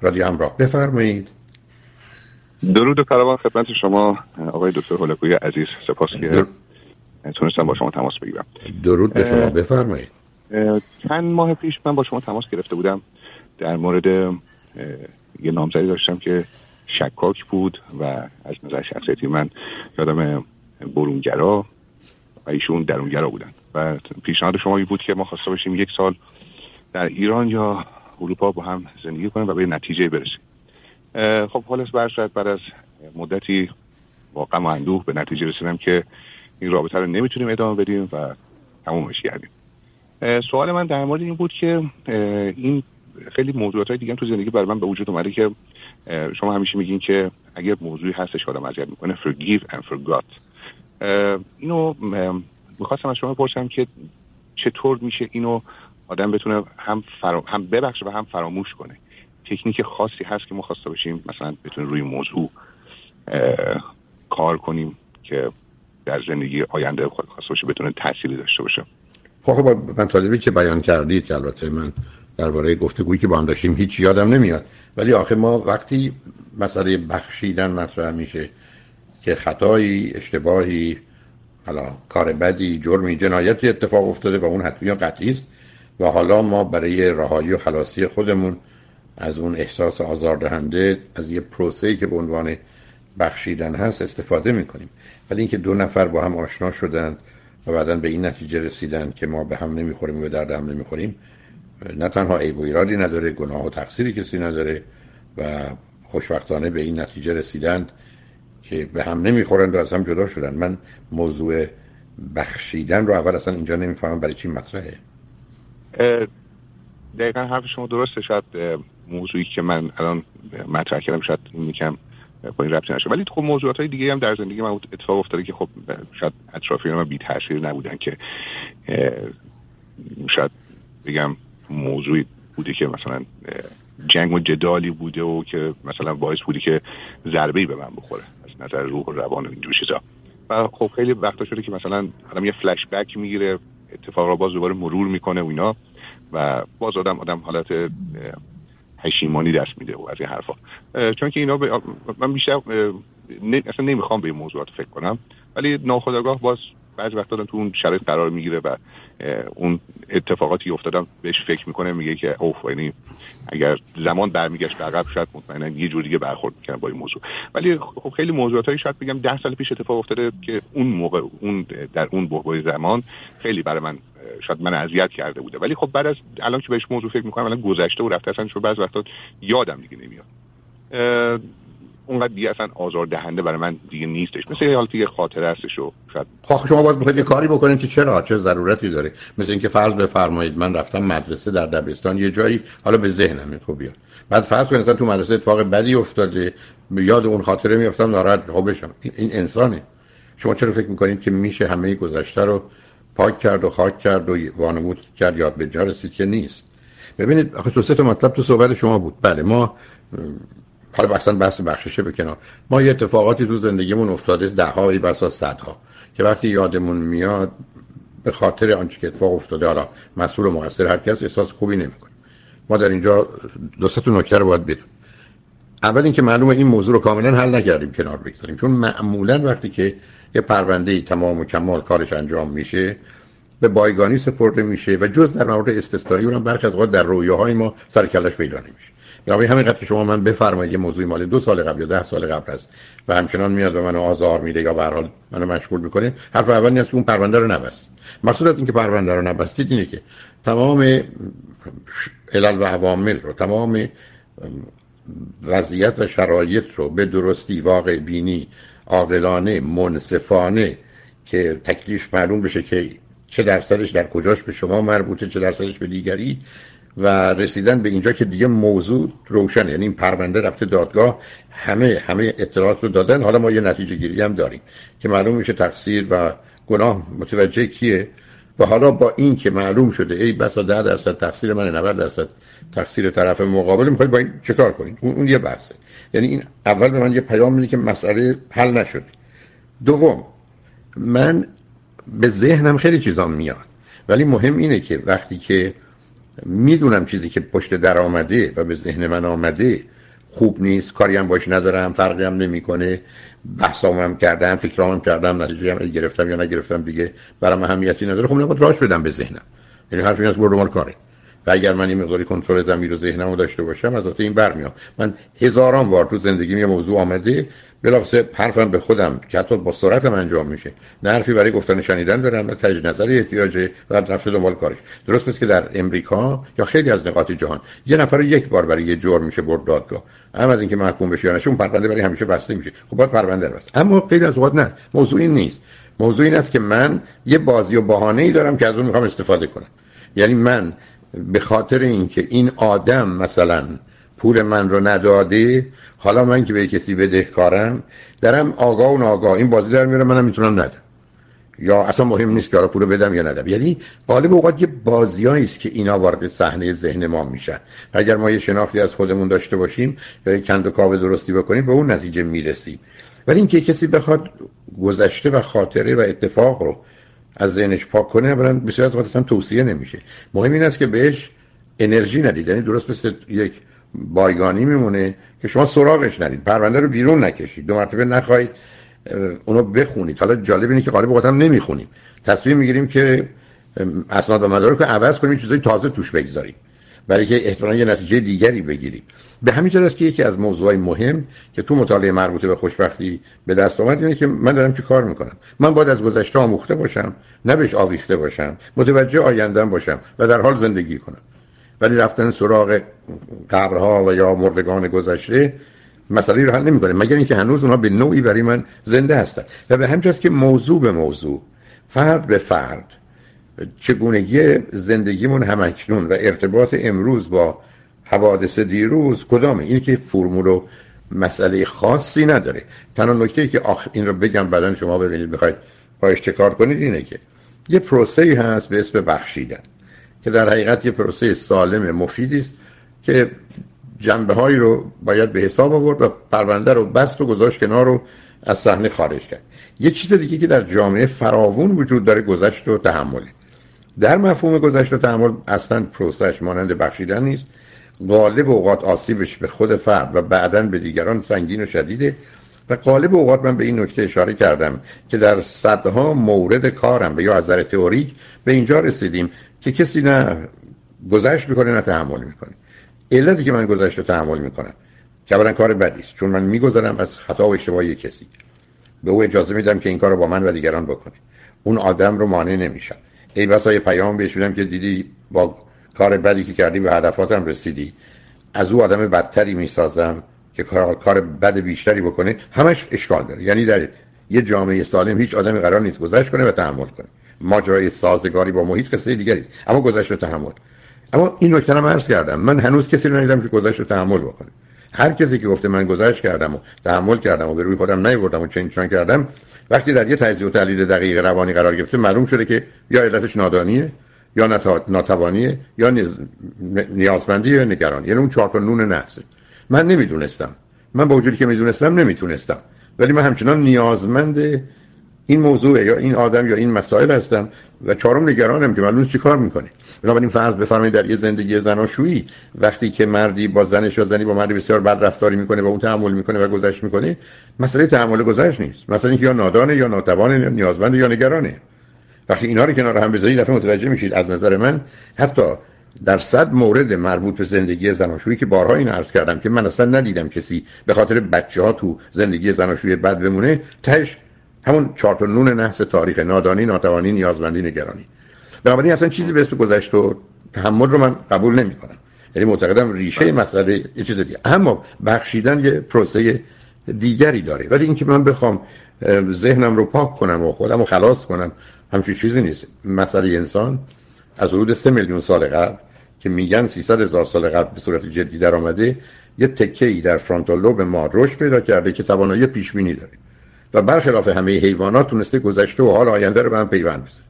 رادیو همراه. بفرمایید. درود و فراوان خدمت شما آقای دکتر هولکوی عزیز. سپاس که در... تونستم با شما تماس بگیرم. درود به شما. بفرمایید. چند ماه پیش من با شما تماس گرفته بودم. در مورد یه نامزدی داشتم که شکاک بود و از نظر شخصیتی من یادم برونگرا و ایشون درونگرا بودن. و پیشنهاد شما بود که ما خواسته باشیم یک سال در ایران یا اروپا با هم زندگی کنیم و به نتیجه برسیم خب حالش برشد بعد از مدتی واقعا و اندوه به نتیجه رسیدم که این رابطه رو نمی‌تونیم ادامه بدیم و تمومش کردیم. سوال من در مورد این بود که این خیلی موضوعات های دیگه تو زندگی برای من به وجود اومده که شما همیشه میگین که اگر موضوعی هستش آدم اذیت می‌کنه forgive and forgot. اینو می‌خواستم از شما بپرسم که چطور میشه اینو آدم بتونه هم, فرا... هم ببخشه و هم فراموش کنه. تکنیک خاصی هست که ما خواسته باشیم. مثلا بتونه روی موضوع کار کنیم که در زندگی آینده خواسته باشه بتونه تأثیری داشته باشه. خب من طالبی که بیان کردید که البته من درباره گفتگویی که با هم داشتیم هیچ یادم نمیاد. ولی آخه ما وقتی مسئله بخشیدن مطرح میشه که خطایی اشتباهی حالا کار بدی جرمی جنایتی اتفاق افتاده و اون حتمی قطعی است و حالا ما برای رهایی و خلاصی خودمون از اون احساس آزاردهنده از یه پروسه‌ای که به عنوان بخشیدن هست استفاده می‌کنیم. ولی اینکه دو نفر با هم آشنا شدن و بعدا به این نتیجه رسیدن که ما به هم نمی‌خوریم و درد هم نمی‌خوریم نه تنها عیب و ایرادی نداره گناه و تقصیری کسی نداره و خوشبختانه به این نتیجه رسیدند که به هم نمی‌خورند و از هم جدا شدن من موضوع بخشیدن رو اول اصلا اینجا نمی‌فهمم برای چی مطرحه. دقیقا حرف شما درسته شاید موضوعی که من الان مطرح کردم شاید میکم با این ربطی نشه. ولی خب موضوعات های دیگه هم در زندگی من اتفاق افتاده که خب شاید اطرافی من بی تاثیر نبودن که شاید بگم موضوعی بوده که مثلا جنگ و جدالی بوده و که مثلا باعث بودی که ضربه به من بخوره. از نظر روح و روان و اینجور چیزا. و خب خیلی وقتا شده که مثلا آدم یه فلش بک می‌گیره اتفاق را باز دوباره مرور می‌کنه و اینا. و باز آدم آدم حالت پشیمانی دست میده و از این حرفا. چون که اینا من بیشتر اصلا نمی‌خوام به این موضوعات فکر کنم. ولی ناخداگاه باز بعضی وقتا تو اون شرایط قرار می‌گیره و اون اتفاقاتی افتادم بهش فکر می‌کنه میگه که اوف یعنی اگر زمان برمیگشت عقب شاید مطمئنا یه جوری دیگه برخورد می‌کنه با این موضوع. ولی خب خیلی موضوعاتی شاید بگم ده سال پیش اتفاق افتاده که اون موقع اون در اون بحبوح زمان خیلی برای من شاید من اذیت کرده بوده. ولی خب بعد از الان که بهش موضوع فکر می‌کنم الان گذشته و رفته اصلا بعضی وقتا یادم دیگه نمیاد. اونقدر دیگه اصلا آزار دهنده برای من دیگه نیستش. مثل یه حالت یه خاطره هستش و شاید خب شما باز می‌خواید یه کاری بکنید که چرا؟ چه ضرورتی داره؟ مثل اینکه فرض بفرمایید من رفتم مدرسه در دبستان یه جایی حالا به ذهنم تو بیاد. بعد فرض کنید تو مدرسه اتفاق بدی افتاده. یاد اون خاطره میافتم ناراحت. خب بشم. این انسانه. شما چرا فکر می‌کنید که میشه همه گذشته رو پاک کرد و خاک کرد و وانمود کرد یاد به جا رسید که نیست. ببینید خصوصیت مطلب تو صحبت شما بود. بله ما حالا اصلا بحث بخششه بکنم ما یه اتفاقاتی تو زندگیمون افتاده ده ها ای بسا صدها. که وقتی یادمون میاد به خاطر آنچه که اتفاق افتاده حالا مسئول و مقصر هر کس احساس خوبی نمی‌کنه. ما در اینجا دو تا نکته رو باید بدون اول اینکه معلومه این موضوع رو کاملا حل نکردیم کنار بگذاریم. چون معمولا وقتی که یه پرونده تمام و کمال کارش انجام میشه به بایگانی سپرده میشه و جز در مورد استثنایی اونم برخی از اوقات در رویاهای ما سر کلش پیدا نمیشه. یعنی همین قطع شما من بفرمایید یه موضوعی مال دو سال قبل یا ده سال قبل است و همچنان میاد و منو آزار میده یا به حال منو مشغول می‌کنه حرف اول نیست که اون پرونده رو نبست مقصود از اینکه پرونده رو نبستید اینه که تمام علل و عوامل رو تمام وضعیت و شرایط رو به درستی واقع بینی عاقلانه منصفانه که تکلیف معلوم بشه که چه درصدش در کجاش به شما مربوطه چه درصدش به دیگری و رسیدن به اینجا که دیگه موضوع روشن یعنی این پرونده رفته دادگاه همه همه اطلاعات رو دادن. حالا ما یه نتیجه گیری هم داریم که معلوم میشه تقصیر و گناه متوجه کیه. و حالا با این که معلوم شده ای بسا ده درصد تقصیر من 90 درصد تقصیر طرف مقابل می‌خواید با این چه کنید؟ اون, اون یه بحثه. یعنی این اول به من یه پیام میده که مسئله حل نشد. دوم من به ذهنم خیلی چیزام میاد. ولی مهم اینه که وقتی که می‌دونم چیزی که پشت در آمده و به ذهن من آمده خوب نیست کاری هم باش ندارم فرقی هم نمی‌کنه. بحثام هم کردم فکرام هم کردم نتیجه هم گرفتم یا نگرفتم دیگه برام اهمیتی نداره. خب نباید راش بدم به ذهنم. یعنی حرفی از برد کاره. و اگر من این مقداری کنترل زمین رو ذهنمو داشته باشم از این برمیام. من هزاران بار تو زندگی یه موضوع آمده بلافاصله حرفم به خودم که حتی با سرعتم انجام میشه. نه حرفی برای گفتن شنیدن دارم نه تجدید نظری احتیاجه و رفته دنبال کارش. درست مثل که در امریکا یا خیلی از نقاط جهان یه نفر یک بار برای یه جرم میشه برد دادگاه. هم از اینکه محکوم بشه یا نشه اون پرونده برای همیشه بسته میشه. خب باید پرونده بس اما خیلی از اوقات نه. موضوع این نیست. موضوع این است که من یه بازی و بهانه ای دارم که از اون می‌خوام استفاده کنم. یعنی من به خاطر اینکه این آدم مثلا پول من رو نداده حالا من که به کسی بدهکارم درم آگاه و ناگاه این بازی در میره منم می‌تونم ندم. یا اصلا مهم نیست که پول بدم یا ندم. یعنی غالب اوقات یه بازیایی است که اینا وارد صحنه ذهن ما میشن. اگر ما یه شناختی از خودمون داشته باشیم یا یه کند و کاو درستی بکنیم به اون نتیجه می‌رسیم. ولی اینکه کسی بخواد گذشته و خاطره و اتفاق رو از ذهنش پاک کنه اولا بسیار از اصلا توصیه نمیشه. مهم این است که بهش انرژی ندید. یعنی درست مثل یک بایگانی میمونه که شما سراغش ندید پرونده رو بیرون نکشید. دو مرتبه نخواهید اونو بخونید. حالا جالب اینه که غالب هم نمی‌خونیم. تصمیم می‌گیریم که اسناد و مدارک رو عوض کنیم چیزای تازه توش بگذاریم. برای که احتمالاً یه نتیجه دیگری بگیریم. به همین است که یکی از موضوعای مهم که تو مطالعه مربوط به خوشبختی به دست آمد اینه که من دارم چی کار می‌کنم؟ من باید از گذشته آموخته باشم نه بهش آویخته باشم متوجه آیندهم باشم و در حال زندگی کنم. ولی رفتن سراغ قبرها و یا مردگان گذشته مسئله رو حل نمی‌کنه. مگر اینکه هنوز اونها به نوعی برای من زنده هستن. و به همین که موضوع به موضوع فرد به فرد چگونگی زندگیمون همکنون و ارتباط امروز با حوادث دیروز کدامه؟ این که فرمول و مسئله خاصی نداره. تنها نکته که آخ این رو بگم بعدا شما ببینید بخواید باش چه کار کنید اینه که یه پروسه ای هست به اسم بخشیدن. که در حقیقت یه پروسه سالم مفیدی است که جنبه هایی رو باید به حساب آورد و پرونده رو بست و گذاشت کنار رو از صحنه خارج کرد. یه چیز دیگه که در جامعه فراوون وجود داره گذشت و تحمله در مفهوم گذشت و تحمل اصلا پروسش مانند بخشیدن نیست. غالب اوقات آسیبش به خود فرد و بعدا به دیگران سنگین و شدیده و غالب اوقات من به این نکته اشاره کردم که در صدها مورد کارم یا از نظر تئوریک به اینجا رسیدیم که کسی نه گذشت می‌کنه نه تحمل می‌کنه. علتی که من گذشت رو تحمل می‌کنم. که اولا کار بدی است چون من میگذرم از خطا و اشتباهی کسی. به او اجازه میدم که این کار رو با من و دیگران بکنه. اون آدم رو مانع نمیشم ای بسا یه پیام بهش میدم که دیدی با کار بدی که کردی به هدفاتم رسیدی. از او آدم بدتری می‌سازم که کار, کار بد بیشتری بکنه. همش اشکال داره. یعنی در یه جامعه سالم هیچ آدمی قرار نیست گذشت کنه و تحمل کنه. ماجرای سازگاری با محیط قصه دیگری است. اما گذشت و تحمل. اما این نکته رو عرض کردم. من هنوز کسی رو ندیدم که گذشت رو تحمل بکنه. هر کسی که گفته من گذشت کردم و تحمل کردم و به روی خودم نیوردم و چنین چنان کردم وقتی در یه تجزیه و تحلیل دقیق روانی قرار گرفته معلوم شده که یا علتش نادانیه یا ناتوانیه یا نیازمندی یا نگرانی یعنی اون چهار تا نون نحسه. من نمی‌دونستم. من با وجودی که می‌دونستم نمی‌تونستم. ولی من همچنان نیازمند این موضوع یا این آدم یا این مسائل هستم و چهارم نگرانم که معلوم چی کار می‌کنه. بنابراین فرض بفرمایید در یه زندگی زناشویی وقتی که مردی با زنش یا زنی با مردی بسیار بد رفتاری می‌کنه و اون تحمل می‌کنه و گذشت می‌کنه مسئله تحمل گذشت نیست. مثلا اینکه یا نادانه یا ناتوانه یا نیازمند یا نگرانه. وقتی اینا رو کنار هم بذارید دفعه متوجه میشید از نظر من حتی در صد مورد مربوط به زندگی زناشویی که بارها این عرض کردم که من اصلا ندیدم کسی به خاطر بچه ها تو زندگی زناشویی بد بمونه تهش همون چهار نون نحس تاریخ نادانی ناتوانی نیازمندی نگرانی. بنابراین اصلا چیزی به اسم گذشت و تحمل رو من قبول نمی کنم یعنی معتقدم ریشه مسئله یه چیز دیگه. اما بخشیدن یه پروسه دیگری داره. ولی اینکه من بخوام ذهنم رو پاک کنم و خودم رو خلاص کنم همچین چیزی نیست. مسئله انسان از حدود سه میلیون سال قبل که میگن 300 هزار سال قبل به صورت جدی در آمده یه تکه ای در فرانتال لوب ما رشد پیدا کرده که توانایی پیش بینی داره. و برخلاف همه حیوانات تونسته گذشته و حال آینده رو به هم پیوند بزنه.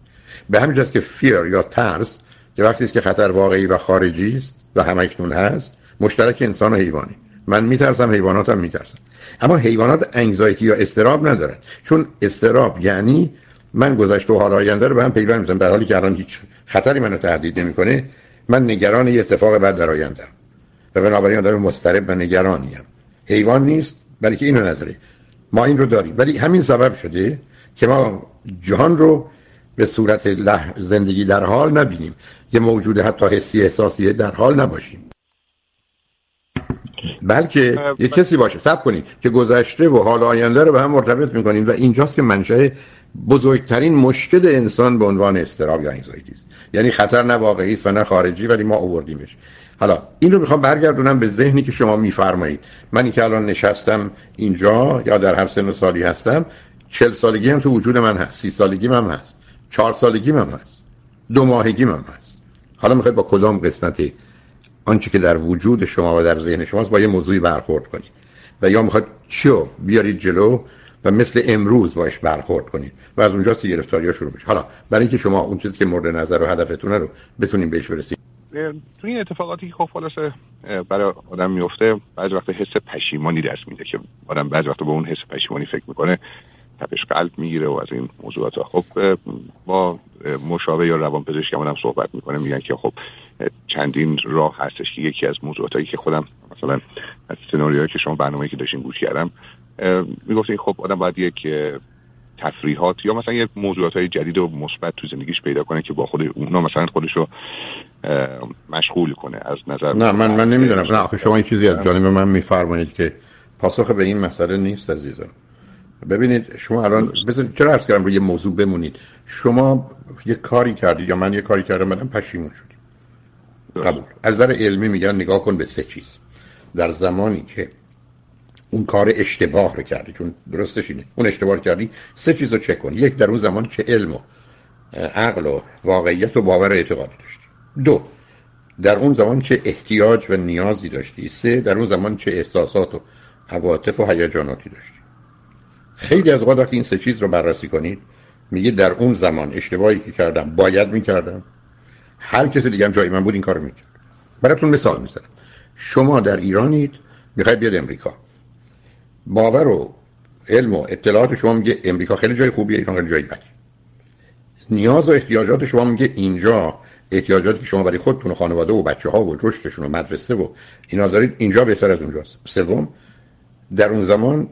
به همین که فیر یا ترس که وقتی است که خطر واقعی و خارجی است و همکنون هست مشترک انسان و حیوانی. من میترسم حیوانات هم میترسم اما حیوانات انگزایتی یا استراب ندارن. چون استراب یعنی من گذشته و حال آینده رو به هم پیوند می‌زنم در حالی که الان هیچ خطری منو تهدید نمی‌کنه. من نگران یه اتفاق بد در آیندم و بنابراین آدم مضطرب و نگرانیم. حیوان نیست برای که اینو نداره. ما این رو داریم. ولی همین سبب شده که ما جهان رو به صورت زندگی در حال نبینیم. یه موجود حتی حسی احساسی در حال نباشیم. بلکه یه کسی باشه. سب کنید که گذشته و حال آینده رو به هم مرتبط می‌کنیم و اینجاست که منشأ بزرگترین مشکل انسان به عنوان استراب یا انزایتی است. یعنی خطر نه واقعی است و نه خارجی ولی ما آوردیمش. حالا این رو می‌خوام برگردونم به ذهنی که شما میفرمایید. من که الان نشستم اینجا یا در هر سن و سالی هستم چل سالگی هم تو وجود من هست سی سالگی هم هست چهار سالگی هم هست دو ماهگی هم هست. حالا می‌خواید با کدام قسمتی آنچه که در وجود شما و در ذهن شماست با یه موضوعی برخورد کنید؟ و یا می‌خواد چیو بیارید جلو و مثل امروز باش برخورد کنید و از اونجاست که گرفتاری شروع میشه. حالا برای اینکه شما اون چیزی که مورد نظر و هدفتونه رو بتونیم بهش برسید تو این اتفاقاتی که خب خلاصه برای آدم میفته بعضی وقت حس پشیمانی دست میده که آدم بعضی وقت به اون حس پشیمانی فکر می‌کنه تپش قلب می‌گیره و از این موضوعات خب با مشاوره یا روان پزشک هم صحبت می‌کنه میگن که خب چندین راه هستش که یکی از موضوعاتی که خودم مثلا از سناریوهایی که شما برنامه‌ای که داشتین گوش کردم می‌گفتین خب آدم باید یک تفریحات یا مثلا یک موضوعات های جدید و مثبت تو زندگیش پیدا کنه که با خود اونا مثلا خودشو مشغول کنه از نظر نه من من نمی‌دونم. نه آخه شما این چیزی از جانب من میفرمایید که پاسخ به این مسئله نیست عزیزم. ببینید شما الان بذارید چرا عرض کردم روی یه موضوع بمونید؟ شما یه کاری کردید یا من یه کاری کردم بعدم پشیمون شدیم قبول. از نظر علمی میگن نگاه کن به سه چیز. در زمانی که اون کار اشتباه رو کردی چون درستش اینه. اون اشتباه کردی سه چیز رو چک کن. یک در اون زمان چه علم و عقل و واقعیت و باور اعتقادی داشتی. دو در اون زمان چه احتیاج و نیازی داشتی؟ سه در اون زمان چه احساسات و عواطف و هیجاناتی داشتی؟ خیلی از اوقات این سه چیز رو بررسی کنید میگه در اون زمان اشتباهی که کردم باید می‌کردم. هر کسی دیگه هم جای من بود این کارو می‌کرد. براتون مثال می‌زنم. شما در ایرانید می‌خواید بیاد امریکا. باور و علم و اطلاعات شما میگه امریکا خیلی جای خوبیه ایران خیلی جای بدی. نیاز و احتیاجات شما میگه اینجا احتیاجاتی که شما برای خودتون و خانواده و بچه ها و رشدشون و مدرسه و اینا دارید اینجا بهتر از اونجاست. سوم در اون زمان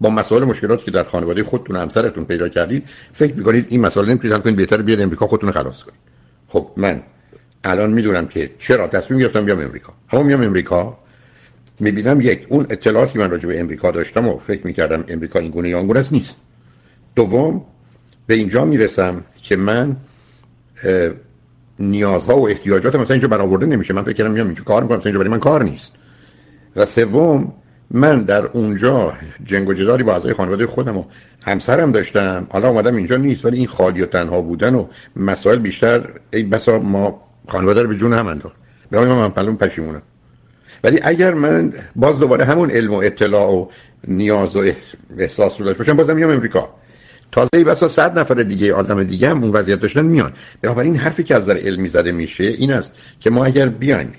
با مسائل مشکلاتی که در خانواده خودتون و همسرتون پیدا کردید فکر می‌کنید این مسائل نمی‌تونید حل کنید بهتر بیاد امریکا خودتون خلاص کنید. خب من الان می‌دونم که چرا تصمیم گرفتم بیام امریکا. اما میام امریکا می‌بینم یک اون اطلاعاتی من راجع به امریکا داشتم و فکر می‌کردم امریکا این گونه یا نیست. دوم به اینجا می‌رسم که من نیازها و احتیاجات مثلا اینجا برآورده نمیشه. من فکر کردم میام اینجا کار می‌کنم اینجا برای من کار نیست. و سوم من در اونجا جنگ و جدالی با اعضای خانواده خودم و همسرم داشتم. حالا اومدم اینجا نیست ولی این خالی و تنها بودن و مسائل بیشتر ای بسا ما خانواده رو به جون هم انداخت. به من پلون پشیمونم. ولی اگر من باز دوباره همون علم و اطلاع و نیاز و احساس رو داشت باشم بازم میام امریکا. تازه ای بسا صد نفر دیگه آدم دیگه هم اون وضعیت داشتن میان. بنابراین حرفی که از نظر علمی زده میشه این است که ما اگر بیایم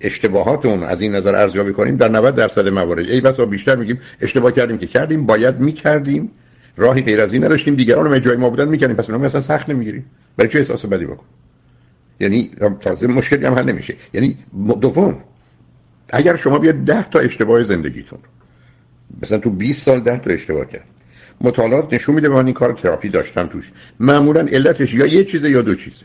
اشتباهات اون از این نظر ارزیابی کنیم در 90 درصد موارد. ای بسا بیشتر میگیم اشتباه کردیم که کردیم باید می‌کردیم. راهی غیر از این نداشتیم. دیگران جای ما بودن می‌کردیم. پس اونم اصلا سخت نمی‌گیریم. برای چه احساس بدی بکن؟ یعنی تازه مشکلی هم حل نمیشه. یعنی دوم اگر شما بیاد 10 تا اشتباه زندگیتون مثلا تو 20 سال 10 تا اشتباه کرد. مطالعات نشون میده من این کار تراپی داشتم توش. معمولا علتش یا یه چیزه یا دو چیزه.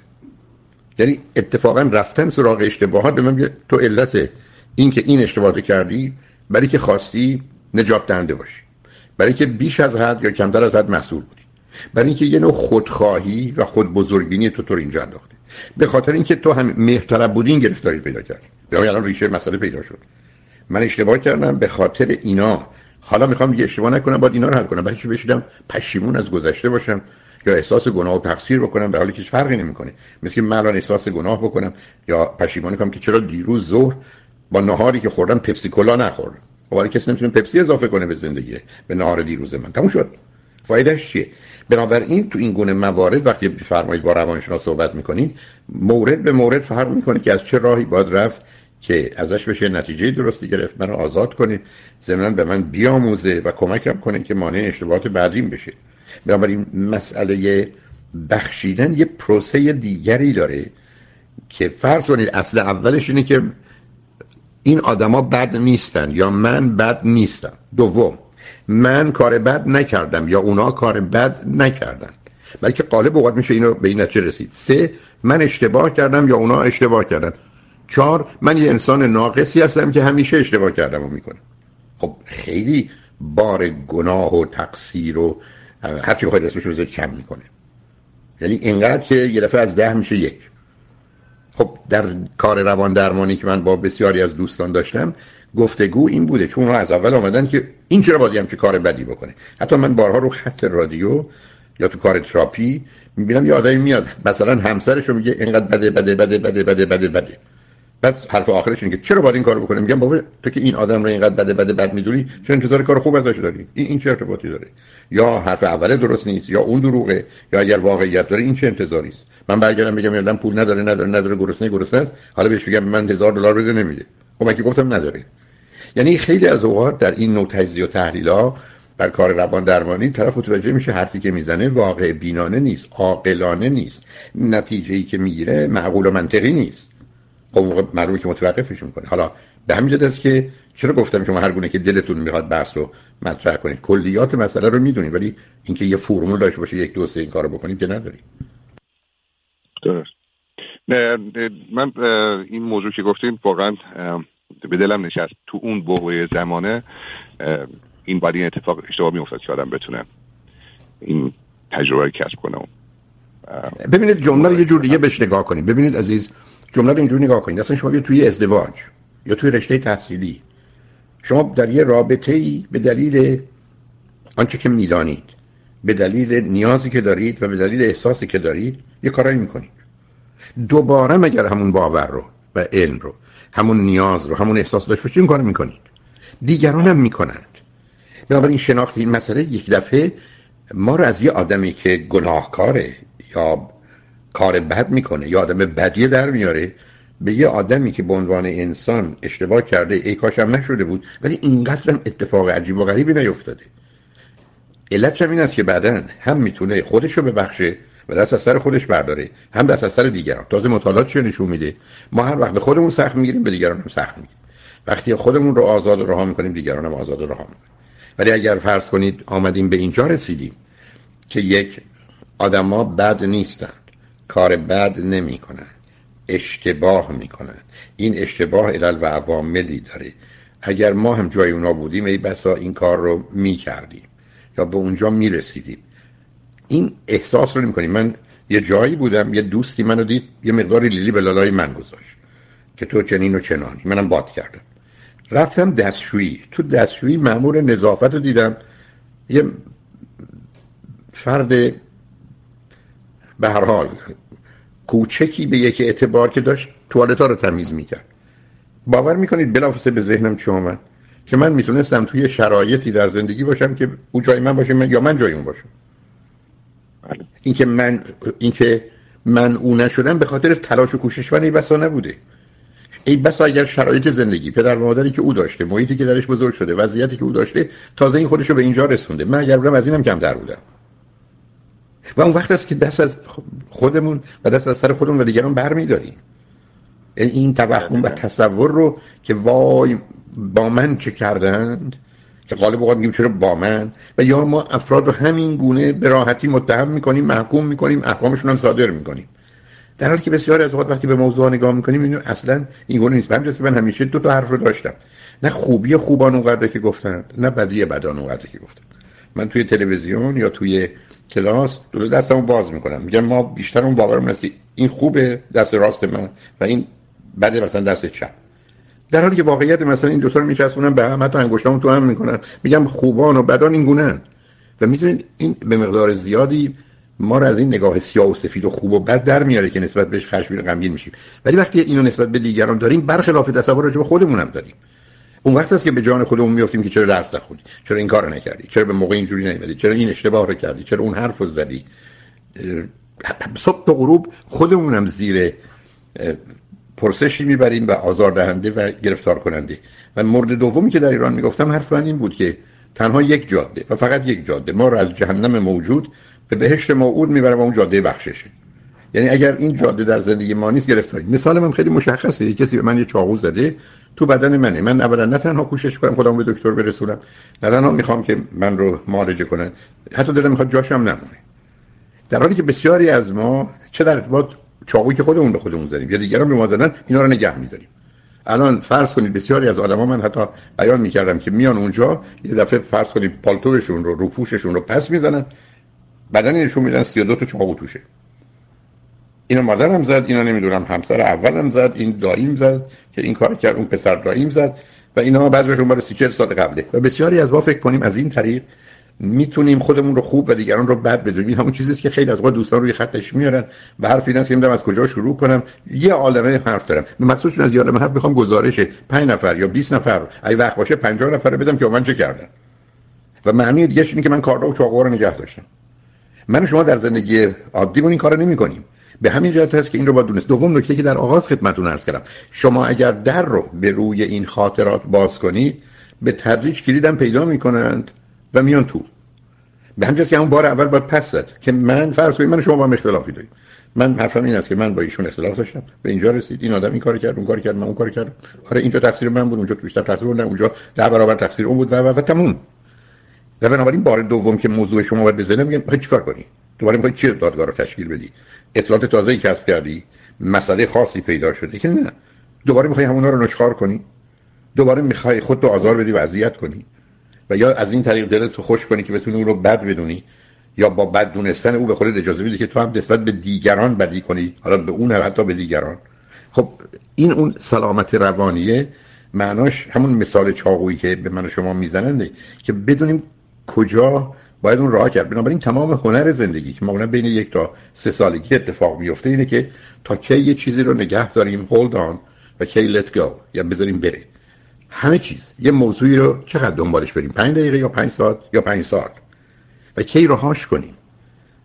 یعنی اتفاقا رفتن سراغ اشتباهات به من تو علت این که این اشتباه کردی برای که خواستی نجات دهنده باشی. برای که بیش از حد یا کمتر از حد مسئول بودی. برای اینکه یه نوع خودخواهی و خود بزرگبینی تو تو اینجا انداخته. به خاطر اینکه تو هم مهرطلب بودی این گرفتاری پیدا کردی. به الان ریشه مسئله پیدا شد. من اشتباه کردم به خاطر اینا حالا می‌خوام یه اشتباه نکنم باید اینا رو حل کنم. برای که بشیدم پشیمون از گذشته باشم یا احساس گناه و تقصیر بکنم؟ در حالی که هیچ فرقی نمی‌کنه. مثل من الان احساس گناه بکنم یا پشیمانی کنم که چرا دیروز ظهر با نهاری که خوردم پپسی کلا نخوردم ولی کسی نمی‌تونه پپسی اضافه کنه به زندگی به نهار دیروز من. تموم شد. فایدهش چیه؟ بنابراین تو این گونه موارد وقتی بفرمایید با روانشناس صحبت می‌کنید مورد به مورد فرق می‌کنه که از چه راهی باید رفت که ازش بشه نتیجه درستی گرفت. من رو آزاد کنه. ضمن به من بیاموزه و کمکم کنه که مانع اشتباهات بعدیم بشه. بنابراین مسئله بخشیدن یه پروسه دیگری داره که فرض کنید اصل اولش اینه که این آدما بد نیستن یا من بد نیستم. دوم من کار بد نکردم یا اونا کار بد نکردن. بلکه قالب اوقات میشه اینو به این نتیجه رسید. سه من اشتباه کردم یا اونا اشتباه کردن. چهار من یه انسان ناقصی هستم که همیشه اشتباه کردم و می‌کنم خب خیلی بار گناه و تقصیر و هرچی بخواید اسمش رو کم می‌کنه. یعنی اینقدر که یه دفعه از ده میشه یک. خب در کار روان درمانی که من با بسیاری از دوستان داشتم گفتگو این بوده. چون از اول آمدن که این چرا باید چه کار بدی بکنه. حتی من بارها رو خط رادیو یا تو کار تراپی می‌بینم یه آدمی میاد. مثلا همسرش رو میگه اینقدر بده بده بده بده بده بده بده. بعد حرف آخرش اینه که چرا باید این کارو بکنه میگم بابا تو که این آدم رو اینقدر بده بده بد می‌دونی چون انتظار کار خوب ازش داری؟ این این چه ارتباطی داره؟ یا حرف اول درست نیست یا اون دروغه یا اگر واقعیت داره این چه انتظاری است؟ من برگردم میگم یادم پول نداره نداره نداره گرسنه گرسنه است. حالا بهش میگم من هزار دلار بده نمیده. خب من که گفتم نداره. یعنی خیلی از اوقات در این نوع تجزیه و تحلیل ها در کار روان درمانی طرف متوجه میشه حرفی که می‌زنه واقع بینانه نیست عاقلانه نیست. نتیجه ای که می‌گیره معقول و منطقی نیست. خب معلومه که متوقفش می‌کنه حالا به همین جد است که چرا گفتم شما هر گونه که دلتون می‌خواد بحث رو مطرح کنید؟ کلیات مسئله رو می‌دونید ولی اینکه یه فرمول داشته باشه یک دو سه این کارو بکنید که ندارید. درست. من این موضوع که گفتیم واقعا به دلم نشست. تو اون بحوه زمانه این باید این اتفاق اشتباه میافتاد که آدم بتونه این تجربه کسب کنه ببینید جمله رو یه جور دیگه بهش نگاه کنید ببینید عزیز جمله رو اینجوری نگاه کنید. اصلا شما توی ازدواج یا توی رشته تحصیلی. شما در یه رابطه ای به دلیل آنچه که می‌دانید به دلیل نیازی که دارید و به دلیل احساسی که دارید یه کارایی می‌کنید. دوباره مگر همون باور رو و علم رو همون نیاز رو همون احساس داشت باشید این کار می‌کنید. دیگران هم می‌کنند. بنابراین شناخت این مسئله یک دفعه ما رو از یه آدمی که گناهکاره یا کار بد می‌کنه. یا آدم بدیه در میاره. به یه آدمی که به عنوان انسان اشتباه کرده ای کاش هم نشده بود ولی اینقدر اتفاق عجیب و غریبی نیفتاده. علت این است که بعدا هم می‌تونه خودش رو ببخشه و دست از سر خودش برداره هم دست از سر دیگران. تازه مطالعات چه نشون میده؟ ما هر وقت به خودمون سخت می‌گیریم به دیگران هم سخت می‌گیریم. وقتی خودمون رو آزاد و رها می‌کنیم دیگران هم آزاد و رها می‌کنیم. ولی اگر فرض کنید آمدیم به اینجا رسیدیم که یک آدما بد نیستند کار بد نمی اشتباه می‌کنن این اشتباه علل و عواملی داره. اگر ما هم جای اونا بودیم ای بسا این کار رو می‌کردیم یا به اونجا می‌رسیدیم. این احساس رو نمی من یه جایی بودم یه دوستی منو دید یه مقداری لیلی به لالای من گذاشت که تو چنین و چنانی. منم باد کردم. رفتم دستشویی. تو دستشویی مأمور نظافت رو دیدم. یه فرد به هر حال کوچکی به یک اعتبار که داشت توالت ها رو تمیز می‌کرد. باور می‌کنید بلافاصله به ذهنم چه اومد که من می‌تونستم توی شرایطی در زندگی باشم که او جای من باشه من یا من جای اون باشم بله. اینکه من اینکه من او نشدم به خاطر تلاش و کوشش من ای بسا نبوده. ای بسا اگر شرایط زندگی پدر و مادری که او داشته محیطی که درش بزرگ شده وضعیتی که او داشته تازه این خودشو به اینجا رسونده. من اگر بودم از اینم کمتر بودم. و اون وقت است که دست از خودمون و دست از سر خودمون و دیگران برمیداریم. این توهم و تصور رو که وای با من چه کردند؟ که غالب اوقات میگیم چرا با من؟ و یا ما افراد رو همین گونه به راحتی متهم می‌کنیم محکوم می‌کنیم احکامشون هم صادر می‌کنیم. در حالی که بسیار از اوقات وقتی به موضوع نگاه می‌کنیم اینو اصلا این گونه نیست. همین من همیشه دو تا حرف رو داشتم. نه خوبی خوبان اونقدر که گفتند نه بدی بدان اونقدر که گفتند من توی تلویزیون یا توی کلاس دو دستمو باز می‌کنم. میگم ما بیشتر اون باورمون است که این خوبه دست راست من و این بده مثلا دست چپ. در حالی که واقعیت مثلا این دو تا رو میچسبونن به هم حتی انگشتامو تو هم می‌کنن. میگم خوبان و بدان این گونه و می‌دونید این به مقدار زیادی ما رو از این نگاه سیاه و سفید و خوب و بد در میاره که نسبت بهش خشمگین غمگین میشیم. ولی وقتی اینو نسبت به دیگران داریم برخلاف تصور راجع به خودمون هم داریم. اون وقت است که به جان خودمون میافتیم که چرا درس نخوندی؟ چرا این کارو نکردی؟ چرا به موقع اینجوری نیومدی؟ چرا این اشتباه رو کردی؟ چرا اون حرف رو زدی؟ صبح تا غروب خودمون هم زیر پرسشی می‌بریم و آزاردهنده و گرفتار کننده و مورد دومی که در ایران می‌گفتم حرف من این بود که تنها یک جاده و فقط یک جاده ما رو از جهنم موجود به بهشت موعود می‌بره و اون جاده بخششه. یعنی اگر این جاده در زندگی ما نیست گرفتاری مثال من خیلی مشخصه. یه کسی به من یه چاقو زده تو بدن منه. من اولا نه تنها کوشش کنم خودم به دکتر برسونم نه تنها می‌خوام که من رو معالجه کنن حتی دلم می‌خواد جاشم نمونه. در حالی که بسیاری از ما چه در ارتباط چاقویی که خودمون به خودمون زدیم یا دیگران به ما زدن اینا رو نگه میداریم. الان فرض کنید بسیاری از آدما من حتی بیان می‌کردم که میان اونجا یه دفعه فرض کنید پالتوشون رو رو پوششون رو پس می‌زنن بدن نشون میدن 32 تا چاقو توشه. اینو مادرم زد اینا نمی‌دونم همسر اولم زد این داییم زد که این کار کرد اون پسر داییم زد و اینا مال 30 40 سال قبله. و بسیاری از ما فکر کنیم از این طریق می‌تونیم خودمون رو خوب و دیگران رو بد بدونیم. همون چیزیست که خیلی از وقت دوستان روی خطش میارن. و حرف این است که از کجا شروع کنم. یه عالمه حرف دارم. مخصوص از یه عالمه حرف می‌خوام گزارش 5 نفر یا 20 نفر. ای وقت باشه 50 نفر بدم که من چه کردن. و معنی دیگه اینه که من کاردا و چاقو رو نگه داشتم. من شما در زندگی عادی این کارو نمی‌کنیم. به همین جهت هست که این رو با دونست. دوم نکته که در آغاز خدمتتون عرض کردم. شما اگر در رو به روی این خاطرات باز کنید به تدریج کلیدم پیدا می‌کنند و میان تو. به همین که اون بار اول باید پس زد که من فرض کنید من شما با اختلافی داریم. من حرفم این است که من با ایشون اختلاف داشتم. به اینجا رسید. این آدم این کار کرد اون کار کرد من اون کار کردم. آره اینجا تقصیر من بود اونجا بیشتر تقصیر اون اونجا در برابر تقصیر اون بود و و, و تموم. و بنابراین بار دوم که موضوع شما باید بزنه میگم چیکار کنی؟ دوباره می‌خوای چی دادگاه رو تشکیل بدی؟ اطلاعات تازه‌ای کسب کردی مسئله خاصی پیدا شده که نه. دوباره می‌خوای همونا رو نشخار کنی؟ دوباره می‌خوای خودتو آزار بدی و اذیت کنی؟ و یا از این طریق دلت تو خوش کنی که بتونی اون رو بد بدونی یا با بد دونستن او به خودت اجازه بدی که تو هم نسبت به دیگران بدی کنی حالا به اون حتی به دیگران. خب این اون سلامت روانیه معناش همون مثال چاقویی که به من و شما میزننده که بدونیم کجا باید اون راه کرد. بنابراین تمام هنر زندگی که معمولا بین یک تا سه سالگی اتفاق میفته اینه که تا کی یه چیزی رو نگه داریم hold on و کی let go یا بذاریم بره. همه چیز. یه موضوعی رو چقدر دنبالش بریم؟ پنج دقیقه یا پنج ساعت یا پنج سال و کی رهاش کنیم؟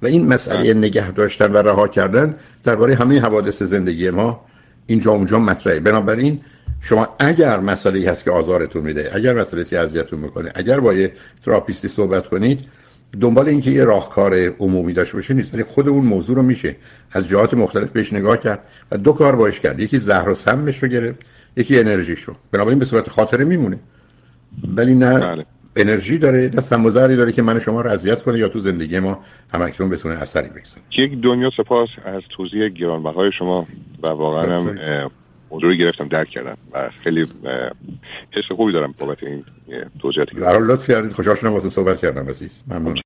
و این مسئله نگه داشتن و رها کردن درباره همه حوادث زندگی ما اینجا اونجا مطرحه. بنابراین شما اگر مسئله هست که آزارتون میده اگر مسئله سی اذیتتون می‌کنه اگر با یه تراپیستی صحبت کنید دنبال اینکه یه راهکار عمومی داشته باشه نیست ولی خود اون موضوع رو میشه از جهات مختلف بهش نگاه کرد و دو کار باش کرد. یکی زهر و سمش رو گرفت یکی انرژیش رو. بنابراین به صورت خاطره میمونه. ولی نه بله. انرژی داره نه سموزری داره که من شما رو اذیت کنه یا تو زندگی ما همکنون بتونه اثری بگذاره. یک دنیا سپاس از توضیح گرانبهای شما و واقعا هم موضوع رو گرفتم درک کردم و خیلی حس خوبی دارم بابت این توضیحاتی که لطف کردید. خوشحال شدم باهاتون صحبت کردم عزیز. ممنون.